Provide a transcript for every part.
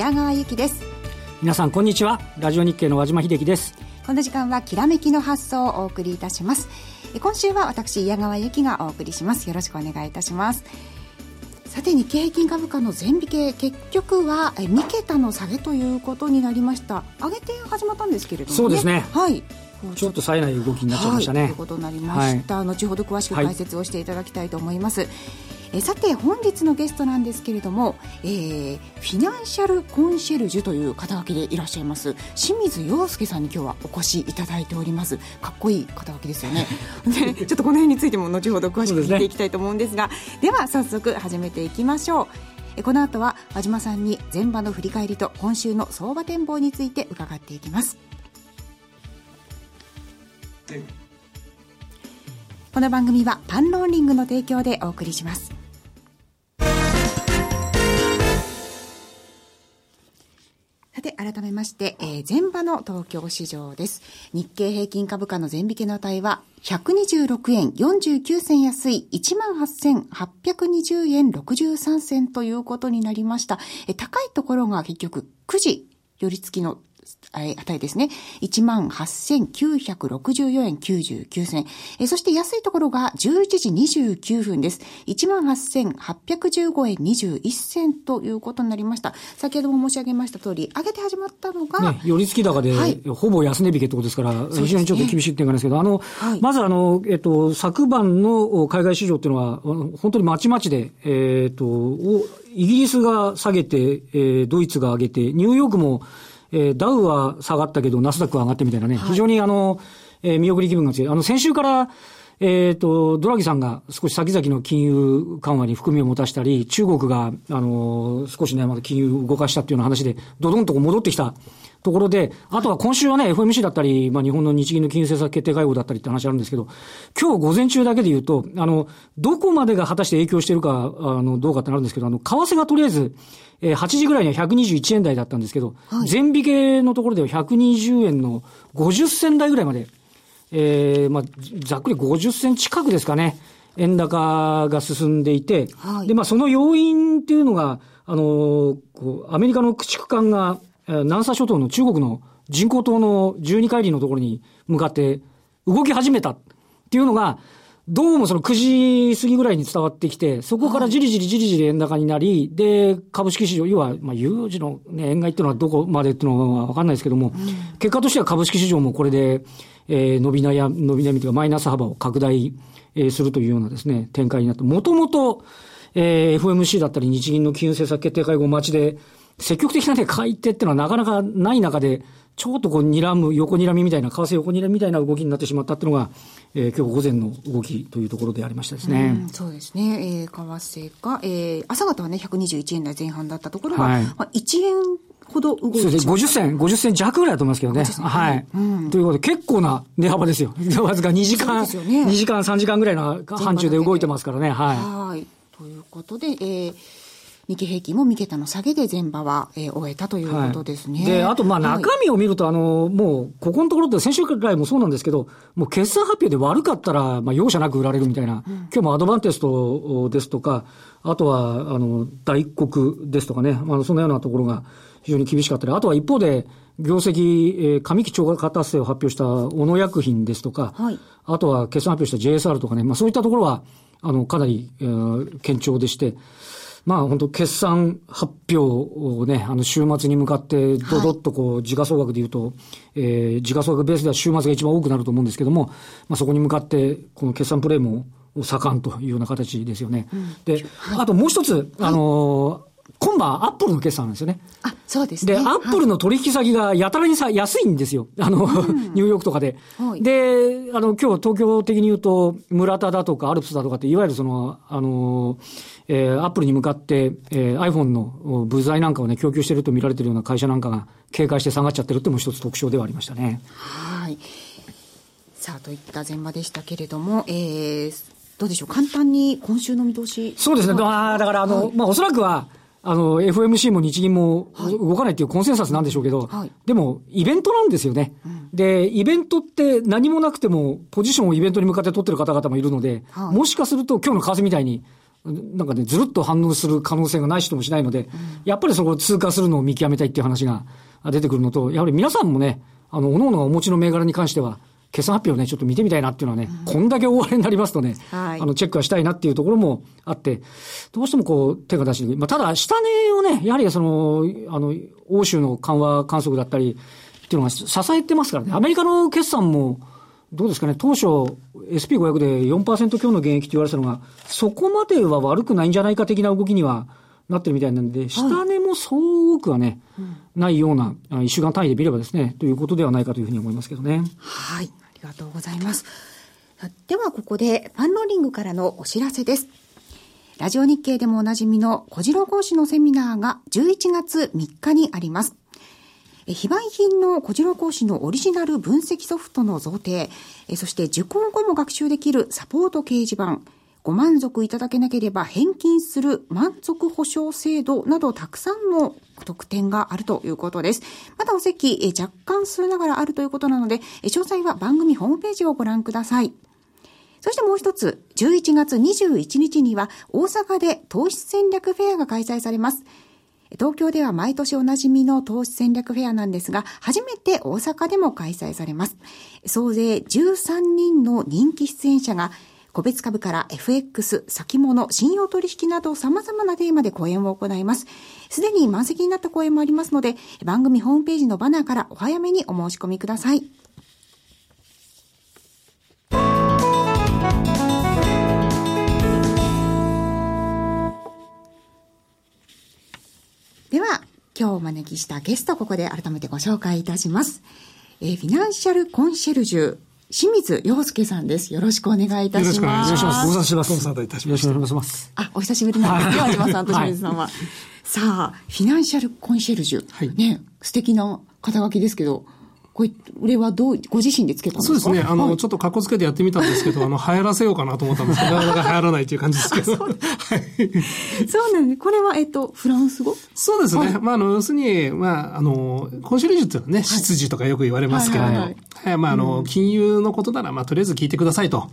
は矢川由紀です。皆さんこんにちは。ラジオ日経の和島秀樹です。この時間はきらめきの発想をお送りいたします。今週は私矢川由紀がお送りします。よろしくお願いいたします。さて日経平均株価の全引け結局はえ3桁の下げということになりました。上げて始まったんですけれども、ね、そうですね。はい。ちょっと冴えない動きになっちゃいましたね、はい、ということになりました、はい、後ほど詳しく解説をしていただきたいと思います、はいえさて本日のゲストなんですけれども、えー、フィナンシャルコンシェルジュという肩書きでいらっしゃいます清水洋介さんに今日はお越しいただいております。かっこいい肩書きですよね。でちょっとこの辺についても後ほど詳しく聞いていきたいと思うんですがでは早速始めていきましょう。この後は和島さんに前場の振り返りと今週の相場展望について伺っていきます。この番組はパンローリングの提供でお送りします。さて、改めまして、えー、前場の東京市場です。日経平均株価の前引けの値は、126円49銭安い18,820円63銭ということになりました。え高いところが結局9時寄り付きの値ですね。18,964円99銭。えそして安いところが11時29分です。18,815円21銭ということになりました。先ほども申し上げました通り、上げて始まったのが。ね、寄り付き高で、はい、ほぼ安値引けってことですから、非常にちょっと厳しい点があるんですけど、あの、はい、まずあの、えっと、昨晩の海外市場っていうのは、本当にまちまちで、えっと、イギリスが下げて、えー、ドイツが上げて、ニューヨークもえー、ダウは下がったけど、ナスダックは上がってみたいなね、はい、非常にあの、えー、見送り気分が強い。あの、先週から、えっ、ー、と、ドラギさんが少し先々の金融緩和に含みを持たしたり、中国が、あの、少しね、まだ金融動かしたっていうような話で、どどんと戻ってきたところで、あとは今週はね、FMC だったり、まあ日本の日銀の金融政策決定会合だったりって話あるんですけど、今日午前中だけで言うと、あの、どこまでが果たして影響してるか、あの、どうかってなるんですけど、あの、為替がとりあえず、えー、8時ぐらいには121円台だったんですけど、はい、全引けのところでは120円の50銭台ぐらいまで、えー、まあ、ざっくり50銭近くですかね、円高が進んでいて、はい、で、まあ、その要因っていうのが、あのこう、アメリカの駆逐艦が、えー、南沙諸島の中国の人工島の12海里のところに向かって動き始めたっていうのが、どうもその9時過ぎぐらいに伝わってきて、そこからじりじりじりじり円高になり、で、株式市場、要は、まあ、有事のね、円買いっていうのはどこまでっていうのはわかんないですけども、結果としては株式市場もこれで、えー、伸び悩み、伸び悩みというかマイナス幅を拡大、えー、するというようなですね、展開になって、もともと、えー、FMC だったり日銀の金融政策決定会合待ちで、積極的なね、買い手っていうのはなかなかない中で、ちょっとこう睨む、横睨みみたいな、為替横睨みみたいな動きになってしまったっていうのが、えー、今日午前の動きというところでありましたですね。うそうですね。えー、為替が、えー、朝方はね、121円台前半だったところが、はい、まあ、1円ほど動いてそうですね。50銭、50銭弱ぐらいだと思いますけどね。はい。うん、ということで、結構な値幅ですよ。わずか2時間、ね、2時間、3時間ぐらいの範疇で動いてますからね。はい。はい。ということで、えー、日経平均も3桁の下げで前場は、えー、終えたということですね。はい、で、あと、まあ、中身を見ると、あの、もう、ここのところって先週くらいもそうなんですけど、もう決算発表で悪かったら、まあ、容赦なく売られるみたいな、うん、今日もアドバンテストですとか、あとは、あの、大黒ですとかね、まあ、そのようなところが非常に厳しかったり、あとは一方で、業績、えー、上期超過達成を発表した小野薬品ですとか、はい、あとは決算発表した JSR とかね、まあそういったところは、あの、かなり、えー、堅調でして、まあ本当決算発表をね、あの週末に向かって、どどっとこう、時価総額で言うと、はい、えー、時価総額ベースでは週末が一番多くなると思うんですけども、まあそこに向かって、この決算プレーも盛んというような形ですよね。うん、で、はい、あともう一つ、あのー今晩、アップルの決算なんですよね。あ、そうですね。で、アップルの取引先がやたらにさ、安いんですよ。あの、うん、ニューヨークとかで。はい、で、あの、今日東京的に言うと、村田だとかアルプスだとかって、いわゆるその、あの、えー、アップルに向かって、えー、iPhone の部材なんかをね、供給していると見られているような会社なんかが警戒して下がっちゃってるっても一つ特徴ではありましたね。はい。さあ、といった前場でしたけれども、えー、どうでしょう、簡単に今週の見通し。そうですね。あだから、あの、はい、まあ、おそらくは、あの、FMC も日銀も動かないっていうコンセンサスなんでしょうけど、はい、でも、イベントなんですよね、うん、で、イベントって何もなくても、ポジションをイベントに向かって取ってる方々もいるので、はい、もしかすると今日の為替みたいに、なんかね、ずるっと反応する可能性がない人もしないので、うん、やっぱりそこを通過するのを見極めたいっていう話が出てくるのと、やはり皆さんもね、あの、各々がお持ちの銘柄に関しては、決算発表をね、ちょっと見てみたいなっていうのはね、うん、こんだけ大荒れになりますとね、はい、あの、チェックはしたいなっていうところもあって、どうしてもこう、手が出しにくい。まあ、ただ、下値をね、やはりその、あの、欧州の緩和観測だったり、っていうのが支えてますからね。アメリカの決算も、どうですかね、当初、SP500 で4%強の減益と言われたのが、そこまでは悪くないんじゃないか的な動きにはなってるみたいなんで、下値もそう多くはね、はい、ないような、一週間単位で見ればですね、ということではないかというふうに思いますけどね。はい。ありがとうございます。では、ここで、ファンローリングからのお知らせです。ラジオ日経でもおなじみの小次郎講師のセミナーが11月3日にあります。非売品の小次郎講師のオリジナル分析ソフトの贈呈、そして受講後も学習できるサポート掲示板、ご満足いただけなければ返金する満足保証制度などたくさんの特典があるということです。まだお席若干数ながらあるということなので、詳細は番組ホームページをご覧ください。そしてもう一つ、11月21日には大阪で投資戦略フェアが開催されます。東京では毎年おなじみの投資戦略フェアなんですが、初めて大阪でも開催されます。総勢13人の人気出演者が、個別株から FX、先物、信用取引など様々なテーマで講演を行います。すでに満席になった講演もありますので、番組ホームページのバナーからお早めにお申し込みください。では、今日お招きしたゲスト、ここで改めてご紹介いたします。えー、フィナンシャルコンシェルジュ、清水洋介さんです。よろしくお願いいたします。よろしくお願いします。ご無沙汰します。ご無沙汰いたします。よろしくお願いします。あ、お久しぶりなんですね、和島さんと清水さんは。はい、さあ、フィナンシャルコンシェルジュ。はい、ね、素敵な肩書きですけど、これはどう、ご自身でつけたんですか？そうですね。あの、はい、ちょっと格好つけてやってみたんですけど、あの、流行らせようかなと思ったんですけど、なかなか流行らないという感じですけど。はい。そうなんです。これは、えっと、フランス語？そうですね。はい、まあ、あの、要するに、まあ、あの、コンシェルジュっていうのはね、執事とかよく言われますけれど、はい、まあ、あの、金融のことなら、まあ、とりあえず聞いてくださいと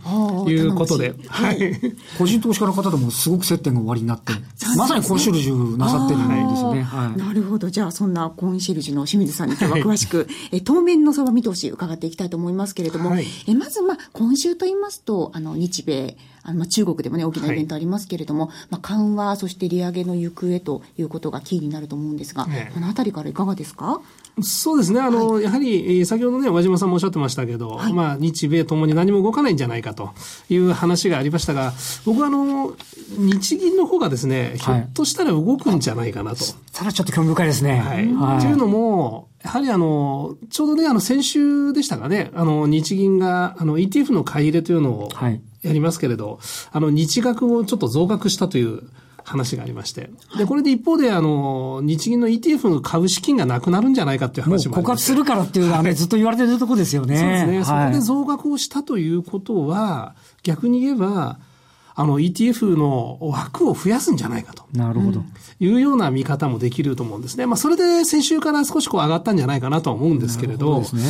いうことで、はい。個人投資家の方でもすごく接点が終わりになって、まさにコンシェルジュなさってるんですね。はい。なるほど。じゃあ、そんなコンシェルジュの清水さんに今日は詳しく、え 当面の相場見通し伺っていきたいと思いますけれども、はい、えまず、まあ、今週と言いますと、あの、日米、あの、まあ、中国でもね、大きなイベントありますけれども、はい、まあ、緩和、そして利上げの行方ということがキーになると思うんですが、ね、このあたりからいかがですか？そうですね。あの、はい、やはり、先ほどね、和島さんもおっしゃってましたけど、はい、まあ、日米ともに何も動かないんじゃないかという話がありましたが、僕はあの、日銀の方がですね、ひょっとしたら動くんじゃないかなと。ただちょっと興味深いですね。はい。はい、というのも、やはりあの、ちょうどね、あの、先週でしたかね、あの、日銀が、あの、ETF の買い入れというのをやりますけれど、はい、あの、日額をちょっと増額したという話がありまして。で、これで一方で、あの、日銀の ETF の買う資金がなくなるんじゃないかっていう話もありま枯渇するからっていうのはね、ずっと言われてるとこですよね。そうですね。はい、そこで増額をしたということは、逆に言えば、あの ETF の枠を増やすんじゃないかと。なるほど。いうような見方もできると思うんですね。まあ、それで先週から少しこう上がったんじゃないかなとは思うんですけれど。ですね。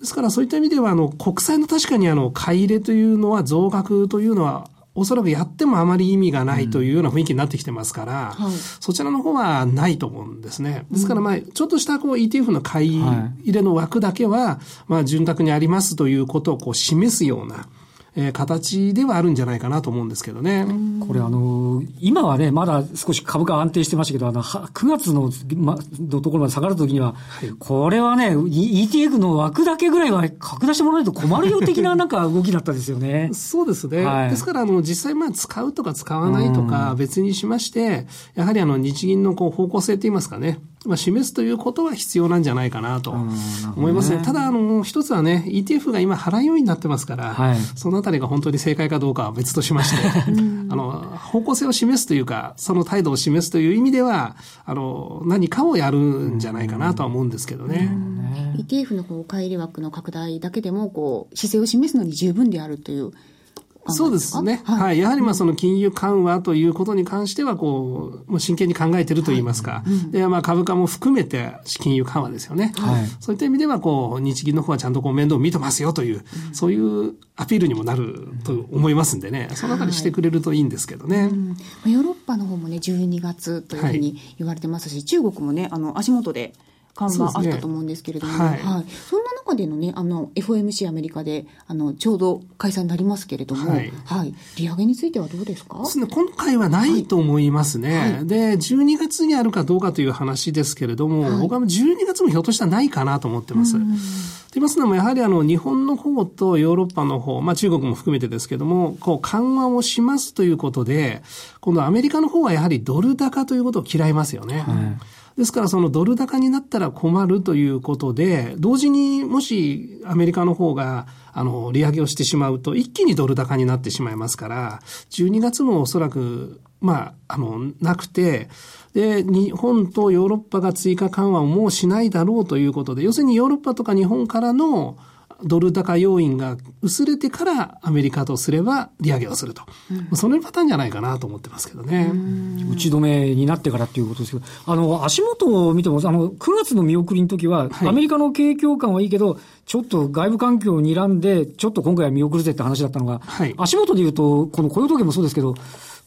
ですからそういった意味では、あの、国債の確かにあの、買い入れというのは増額というのは、おそらくやってもあまり意味がないというような雰囲気になってきてますから、うんはい、そちらの方はないと思うんですね。ですからまあ、ちょっとしたこう ETF の買い入れの枠だけは、まあ、潤沢にありますということをこう示すような、えー、形ではあるんじゃないかなと思うんですけどね。これあの、今はね、まだ少し株価安定してましたけど、あの、9月の、ま、のところまで下がるときには、はい、これはね、ETF の枠だけぐらいは拡大してもらわないと困るよ的な なんか動きだったですよね。そうですね。はい、ですから、あの、実際まあ使うとか使わないとか別にしまして、やはりあの、日銀のこう方向性といいますかね、まあ、示すということは必要なんじゃないかなと思いますね。ねただ、あの、一つはね、ETF が今払いようになってますから、はい、そのあたりが本当に正解かどうかは別としまして、あの、方向性を示すというか、その態度を示すという意味では、あの、何かをやるんじゃないかなとは思うんですけどね。ETF のこう、買い入れ枠の拡大だけでも、こう、姿勢を示すのに十分であるというそうですね。はい、はい。やはりまあその金融緩和ということに関しては、こう、真剣に考えてると言いますか、はいうん、で、まあ株価も含めて金融緩和ですよね。はい。そういった意味では、こう、日銀の方はちゃんとこう面倒を見てますよという、うん、そういうアピールにもなると思いますんでね、そのあたりしてくれるといいんですけどね。うん、ヨーロッパの方もね、12月というふうに言われてますし、中国もね、あの、足元で、緩和あったと思うんですけれども、ね、はい、はい、そんな中でのね、あの、FOMC アメリカで、あの、ちょうど開催になりますけれども、はい、はい、利上げについてはどうですか？ですね、今回はないと思いますね。はい、で、12月にあるかどうかという話ですけれども、僕は12月もひょっとしたらないかなと思ってます。と言いますのも、やはりあの、日本の方とヨーロッパの方、まあ中国も含めてですけども、こう、緩和をしますということで、今度アメリカの方はやはりドル高ということを嫌いますよね。ですからそのドル高になったら困るということで、同時にもしアメリカの方があの利上げをしてしまうと一気にドル高になってしまいますから、12月もおそらくまあ、あの、なくて、で、日本とヨーロッパが追加緩和をもうしないだろうということで、要するにヨーロッパとか日本からのドル高要因が薄れてからアメリカとすれば利上げをすると。うん、そのパターンじゃないかなと思ってますけどね。打ち止めになってからっていうことですけど、あの、足元を見ても、あの、9月の見送りの時は、はい、アメリカの景況感はいいけど、ちょっと外部環境を睨んで、ちょっと今回は見送るぜって話だったのが、はい、足元で言うと、この雇用統計もそうですけど、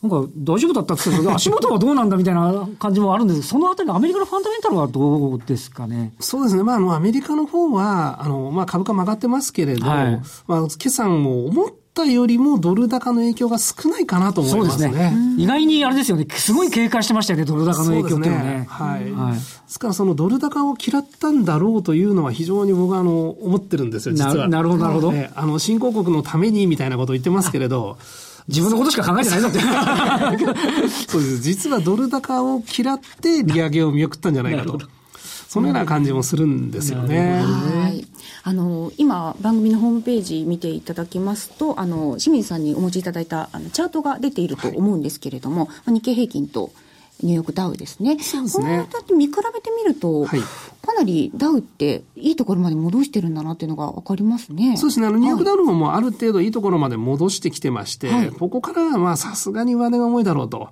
なんか大丈夫だったって言って 足元はどうなんだみたいな感じもあるんですそのあたりのアメリカのファンダメンタルはどうですかね？そうですね。まあ、あの、アメリカの方は、あの、まあ、株価曲がってますけれど、はい、まあ、決算も思ったよりもドル高の影響が少ないかなと思いますね。そうですね。意外にあれですよね、すごい警戒してましたよね、ドル高の影響っていうのはね。ねはい。はい、ですから、そのドル高を嫌ったんだろうというのは非常に僕はあの、思ってるんですよ、実は。なるほど、なるほど。あの、新興国のためにみたいなことを言ってますけれど、自分のことしか考えてないぞって。そうです。実はドル高を嫌って利上げを見送ったんじゃないかと。そのような感じもするんですよね。はい。あの、今、番組のホームページ見ていただきますと、あの、清水さんにお持ちいただいたあのチャートが出ていると思うんですけれども、はい、日経平均とニューヨークダウですね。そうですね。こって見比べてみると、はい、かなりダウっていいところまで戻してるんだなっていうのが分かりますね。そうですね。あの、ニューヨークダウもある程度いいところまで戻してきてまして、はい、ここからはまあさすがに上値が重いだろうと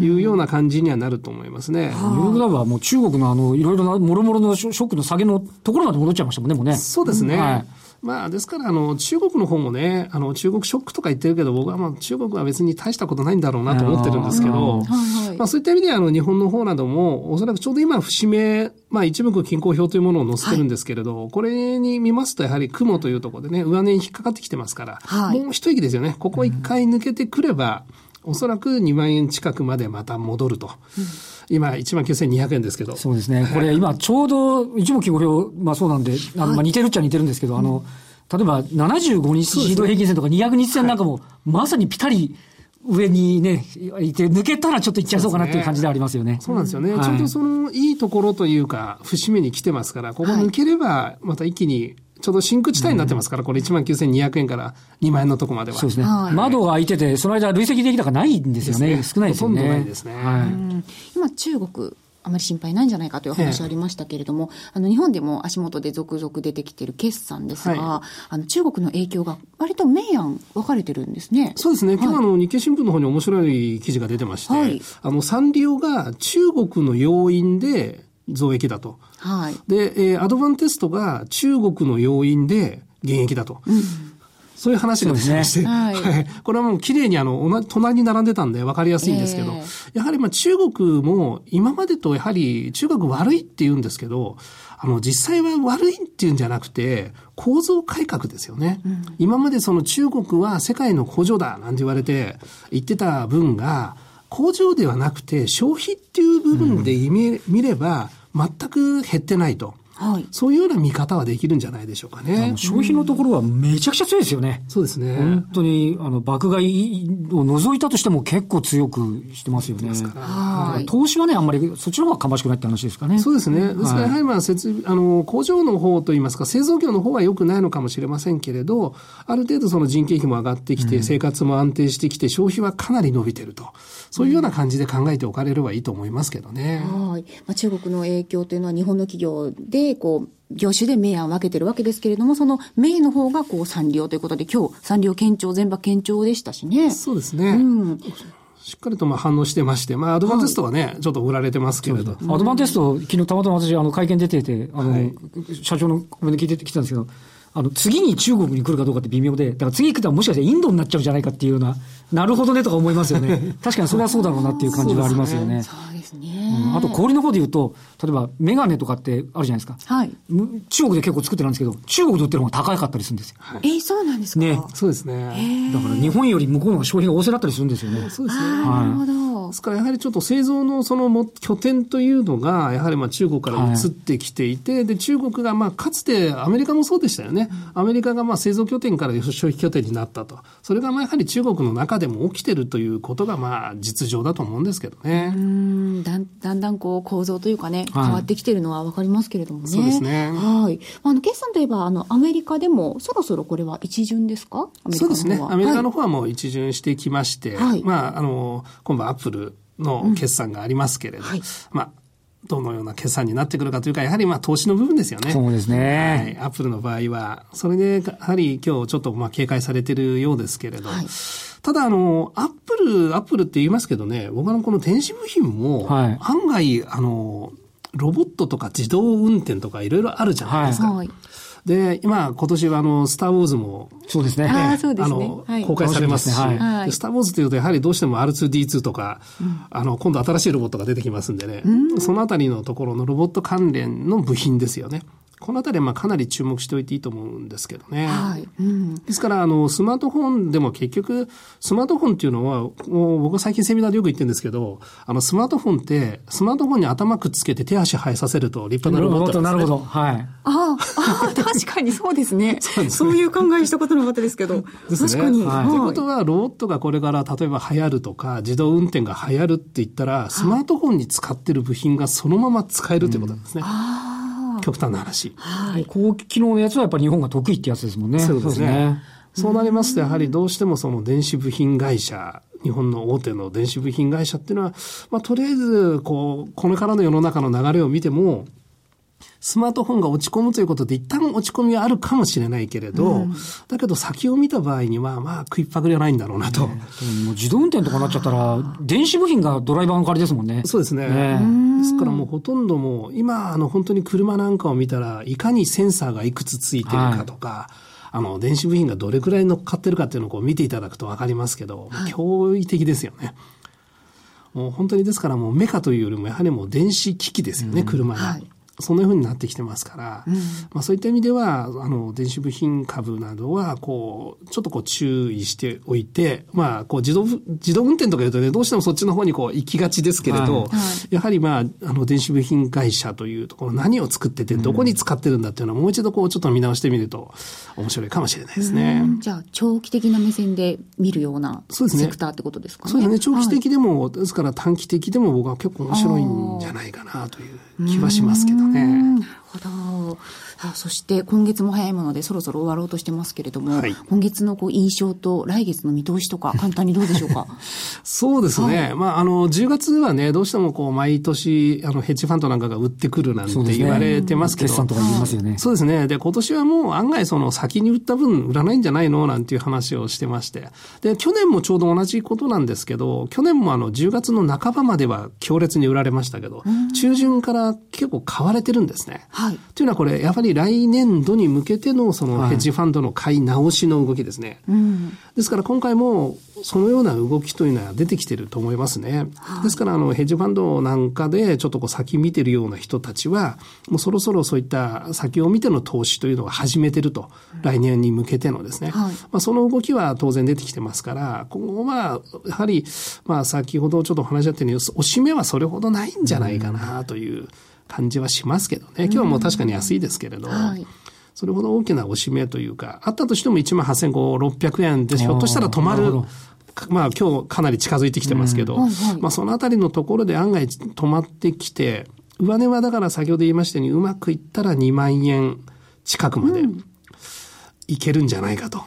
いうような感じにはなると思いますね。ニューヨークダウはもう中国のあの、いろいろなもろもろのショックの下げのところまで戻っちゃいましたもんね、もうね。そうですね。はいまあ、ですから、あの、中国の方もね、あの、中国ショックとか言ってるけど、僕はまあ、中国は別に大したことないんだろうなと思ってるんですけど、まあ、そういった意味では、あの、日本の方なども、おそらくちょうど今、節目、まあ、一目均衡表というものを載せてるんですけれど、はい、これに見ますと、やはり雲というところでね、上値に引っかかってきてますから、はい、もう一息ですよね。ここ一回抜けてくれば、おそらく2万円近くまでまた戻ると。うん今、1万9200円ですけど。そうですね。これ、今、ちょうど、一目金表、まあそうなんで、あのまあ似てるっちゃ似てるんですけど、あの、例えば75日移動平均線とか200日線なんかも、まさにぴたり、上にね、いて、抜けたらちょっといっちゃいそうかなっていう感じでありますよね。そうなんですよね。ちょうどそのいいところというか、節目に来てますから、ここ抜ければ、また一気に、ちょうど真空地帯になってますから、これ1万9200円から2万円のとこまでは。そうですね。窓が開いてて、その間累積出来高ないんですよね。少ないですよね。ほとんどないですね。はい、今、中国、あまり心配ないんじゃないかという話ありましたけれども、あの日本でも足元で続々出てきている決算ですが、はい、あの中国の影響が割と明暗分かれてるんですね。そうですね。今日あの日経新聞の方に面白い記事が出てまして、はい、あのサンリオが中国の要因で増益だと。はい。で、えー、アドバンテストが中国の要因で減益だと。うんそういう話が出てまして、ね、はい、これはもう綺麗にあの、隣に並んでたんで分かりやすいんですけど、えー、やはりまあ中国も今までとやはり中国悪いって言うんですけど、あの、実際は悪いっていうんじゃなくて、構造改革ですよね。うん、今までその中国は世界の工場だなんて言われて言ってた分が、工場ではなくて消費っていう部分で見,、見れば全く減ってないと。はい、そういうような見方はできるんじゃないでしょうかね。消費のところはめちゃくちゃ強いですよね。そうですね。本当に、あの、爆買いを除いたとしても結構強くしてますよね。はい。投資はね、あんまりそっちの方が芳しくないって話ですかね。そうですね。ですからやはりまあ、設備、あの、工場の方といいますか、製造業の方は良くないのかもしれませんけれど、ある程度その人件費も上がってきて、生活も安定してきて、消費はかなり伸びてると。そういうような感じで考えておかれればいいと思いますけどね。はい。まあ、中国の影響というのは日本の企業でで、こう、業種で明暗を分けてるわけですけれども、その明の方がこう産業ということで、今日産業堅調、全場堅調でしたしね。そうですね。うんしっかりとまあ反応してまして、まあ、アドバンテストはね、はい、ちょっと売られてますけれど。アドバンテスト、昨日たまたま私、あの、会見出てて、あの、はい、社長のコメント聞いてきたんですけど、あの、次に中国に来るかどうかって微妙で、だから次行くともしかしてインドになっちゃうんじゃないかっていうような、なるほどねとか思いますよね。確かにそれはそうだろうなっていう感じはありますよね。そうですね。うん、あと、氷の方で言うと、例えば、メガネとかってあるじゃないですか。はい。中国で結構作ってるんですけど、中国で売ってる方が高かったりするんですよ。はい、えー、そうなんですか？ね。そうですね。だから日本より向こうの方が消費が旺盛だったりするんですよね。そうですね。なるほど。ですからやはりちょっと製造のそのも拠点というのが、やはりまあ中国から移ってきていて、はい、で、中国がまあかつてアメリカもそうでしたよね。アメリカがまあ製造拠点から消費拠点になったと。それがまあやはり中国の中でも起きてるということがまあ実情だと思うんですけどね。うんだんだんだんこう構造というかね、変わってきてるのはわかりますけれどもね。そうですね。はい。あの、決算といえば、あの、アメリカでもそろそろこれは一巡ですか？そうですね。アメリカの方はもう一巡してきまして、はい、まあ、あの、今度アップルの決算がありますけれど、うんはい、まあ、どのような決算になってくるかというか、やはりまあ投資の部分ですよね。そうですね。はい。アップルの場合は、それで、やはり今日ちょっとまあ警戒されているようですけれど、はい、ただあの、アップル、アップルって言いますけどね、僕はこの電子部品も、案外、あの、ロボットとか自動運転とかいろいろあるじゃないですか。はい。で、今、今年はあの、スター・ウォーズも、そうですね。あそうですね。あの、公開されますし、はい、スター・ウォーズというと、やはりどうしても R2D2 とか、うん、あの、今度新しいロボットが出てきますんでね、うん、そのあたりのところのロボット関連の部品ですよね。このあたりはまあかなり注目しておいていいと思うんですけどね。はいうん、ですから、あの、スマートフォンでも結局、スマートフォンっていうのは、もう僕は最近セミナーでよく言ってるんですけど、あの、スマートフォンって、スマートフォンに頭くっつけて手足生えさせると立派なロボットなんですね。なるほど、はい。ああ、確かにそうですね。そう、ね、そういう考えしたことなかったですけど。ですね、確かに。はい。ということは、ロボットがこれから例えば流行るとか、自動運転が流行るって言ったら、スマートフォンに使ってる部品がそのまま使えるということなんですね。ああ。極端な話。はい。高機能のやつはやっぱり日本が得意ってやつですもんね。そうですね。そうなりますと、やはりどうしてもその電子部品会社、日本の大手の電子部品会社っていうのは、まあ、とりあえず、こう、これからの世の中の流れを見ても、スマートフォンが落ち込むということで一旦落ち込みはあるかもしれないけれど、うん、だけど先を見た場合には、まあ食いっぱぐれはないんだろうなと。ね、もう自動運転とかなっちゃったら、電子部品がドライバーの代わりですもんね。そうですね。ねですからもうほとんどもう、今、あの本当に車なんかを見たら、いかにセンサーがいくつついてるかとか、はいあの、電子部品がどれくらい乗っかってるかっていうのをこう見ていただくとわかりますけど、はい、驚異的ですよね。もう本当にですからもうメカというよりもやはりもう電子機器ですよね、うん、車が。はいそんなふうになってきてますから、うん、まあそういった意味では、あの、電子部品株などは、こう、ちょっとこう注意しておいて、まあ、こう自動、自動運転とか言うとね、どうしてもそっちの方にこう行きがちですけれど、はい、やはりまあ、あの、電子部品会社というところ、何を作ってて、どこに使ってるんだっていうのは、もう一度こう、ちょっと見直してみると、面白いかもしれないですね。じゃあ、長期的な目線で見るようなセクターってことですかね。そうですね。長期的でも、はい、ですから短期的でも僕は結構面白いんじゃないかなという気はしますけどね。ほど。あそして今月も早いものでそろそろ終わろうとしてますけれども、はい、今月のこう印象と来月の見通しとか 簡単にどうでしょうか？そうですね。はい、まあ、あの、10月はね、どうしてもこう毎年、あの、ヘッジファンドなんかが売ってくるなんて言われてますけど。決算とか言いますよね。そうですね。で、今年はもう案外その先に売った分売らないんじゃないのなんていう話をしてまして。で、去年もちょうど同じことなんですけど、去年もあの、10月の半ばまでは強烈に売られましたけど、中旬から結構買われてるんですね。はい。というのはこれ、やっぱり来年度に向けてのそのヘッジファンドの買い直しの動きですね。はいですから今回もそのような動きというのは出てきてると思いますね。はい、ですからあのヘッジファンドなんかでちょっとこう先見てるような人たちは、もうそろそろそういった先を見ての投資というのを始めてると、うん、来年に向けてのですね。はい、まあその動きは当然出てきてますから、今後はやはり、まあ先ほどちょっと話し合ったように、おしめはそれほどないんじゃないかなという感じはしますけどね。今日はもう確かに安いですけれど。はいそれほど大きなおしめというか、あったとしても1万8500円で、ひょっとしたら止まる。まあ今日かなり近づいてきてますけど、うんはいはい、まあそのあたりのところで案外止まってきて、上値はだから先ほど言いましたようにうまくいったら2万円近くまでいけるんじゃないかと。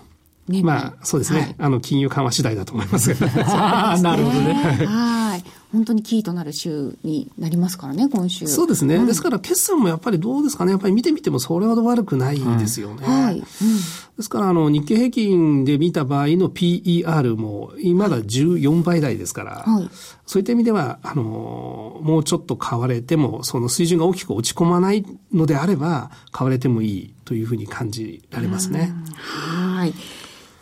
まあそうですね、はい、あの金融緩和次第だと思いますが。なるほどね。はい。本当にキーとなる週になりますからね、今週。そうですね。うん、ですから、決算もやっぱりどうですかね。やっぱり見てみてもそれほど悪くないですよね。はい。はいうん、ですから、あの、日経平均で見た場合の PER も、今だ14倍台ですから、はい、そういった意味では、あの、もうちょっと買われても、その水準が大きく落ち込まないのであれば、買われてもいいというふうに感じられますね。はい。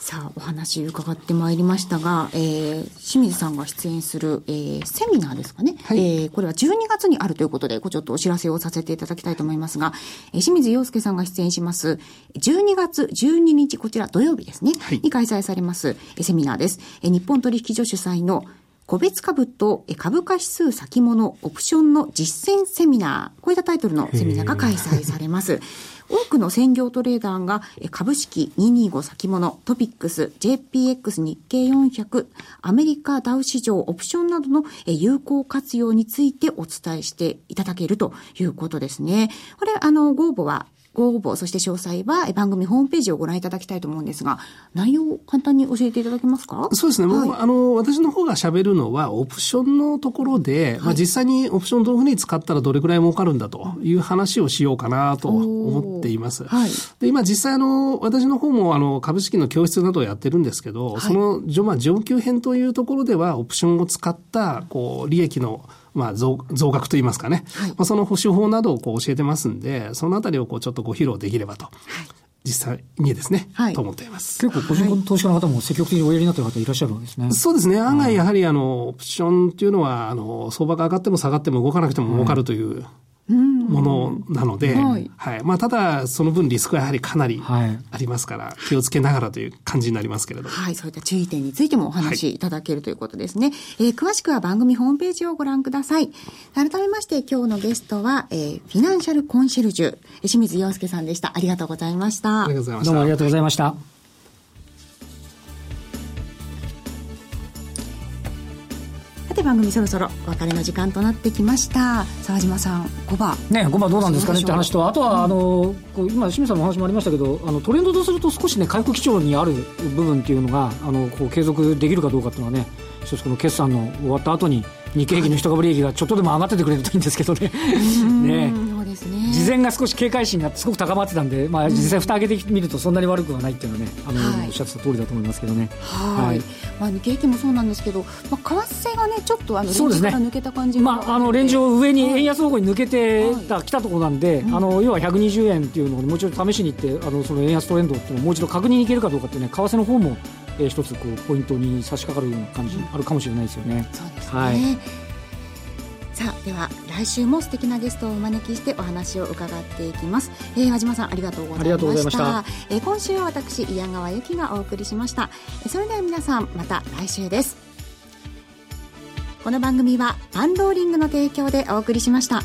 さあ、お話伺ってまいりましたが、えー、清水さんが出演する、えー、セミナーですかね。はい、えー、これは12月にあるということで、ちょっとお知らせをさせていただきたいと思いますが、えー、清水洋介さんが出演します、12月12日、こちら土曜日ですね、はい、に開催されます、えー、セミナーです。えー、日本取引所主催の個別株と株価指数先物オプションの実践セミナー、こういったタイトルのセミナーが開催されます。多くの専業トレーダーが株式225先物、トピックス、JPX 日経400、アメリカダウ市場オプションなどの有効活用についてお伝えしていただけるということですね。これ、あの、ご応募はご応募、そして詳細は番組ホームページをご覧いただきたいと思うんですが、内容を簡単に教えていただけますか？そうですね。はい、あの、私の方が喋るのは、オプションのところで、はい、まあ、実際にオプションどういうふうに使ったらどれくらい儲かるんだという話をしようかなと思っています。はい、で、今実際あの、私の方もあの、株式の教室などをやってるんですけど、その、まあ、上級編というところでは、オプションを使った、こう、利益のまあ増、増額といいますかね、はい、まあ、その保守法などをこう教えてますんで、そのあたりをこうちょっとご披露できればと。はい実際にですね、はい、と思っています。結構個人投資家の方も積極的におやりになっている方いらっしゃるわけですね。そうですね。案外やはりあの、オプションっていうのは、あの、相場が上がっても下がっても動かなくても儲かるという、ものなので、はい、はい。まあ、ただ、その分リスクはやはりかなりありますから、気をつけながらという感じになりますけれどはい、そういった注意点についてもお話しいただけるということですね。はい、えー、詳しくは番組ホームページをご覧ください。改めまして、今日のゲストは、えー、フィナンシャルコンシェルジュ、清水洋介さんでした。ありがとうございました。ありがとうございました。どうもありがとうございました。て番組そろそろお別れの時間となってきました。沢島さん5番ね5番どうなんですかねって話とあとは、あのこう今清水さんのお話もありましたけどあのトレンドとすると少しね回復基調にある部分っていうのがあのこう継続できるかどうかっていうのはね一つこの決算の終わった後に日経平均の一株利益がちょっとでも上がっててくれるといいんですけどね。ね。事前が少し警戒心がすごく高まってたんで、まあ、実際、蓋開けてみるとそんなに悪くはないっていうのはね、あの、はい、おっしゃってた通りだと思いますけどね。はい。まあ、日経平均もそうなんですけど、まあ、為替がね、ちょっとあのレンジから抜けた感じまあ、あのレンジを上に円安方向に抜けてた、来たところなんで、あの要は120円っていうのをもう一度試しにいってあのその円安トレンドっていうのをもう一度確認にいけるかどうかっていうね為替の方も、えー、一つこうポイントに差し掛かるような感じあるかもしれないですよね。そうですね、はい。さあでは来週も素敵なゲストをお招きしてお話を伺っていきます、えー、和島さんありがとうございました。えー、今週は私宮川由紀がお送りしました。それでは皆さんまた来週です。この番組はパンローリングの提供でお送りしました。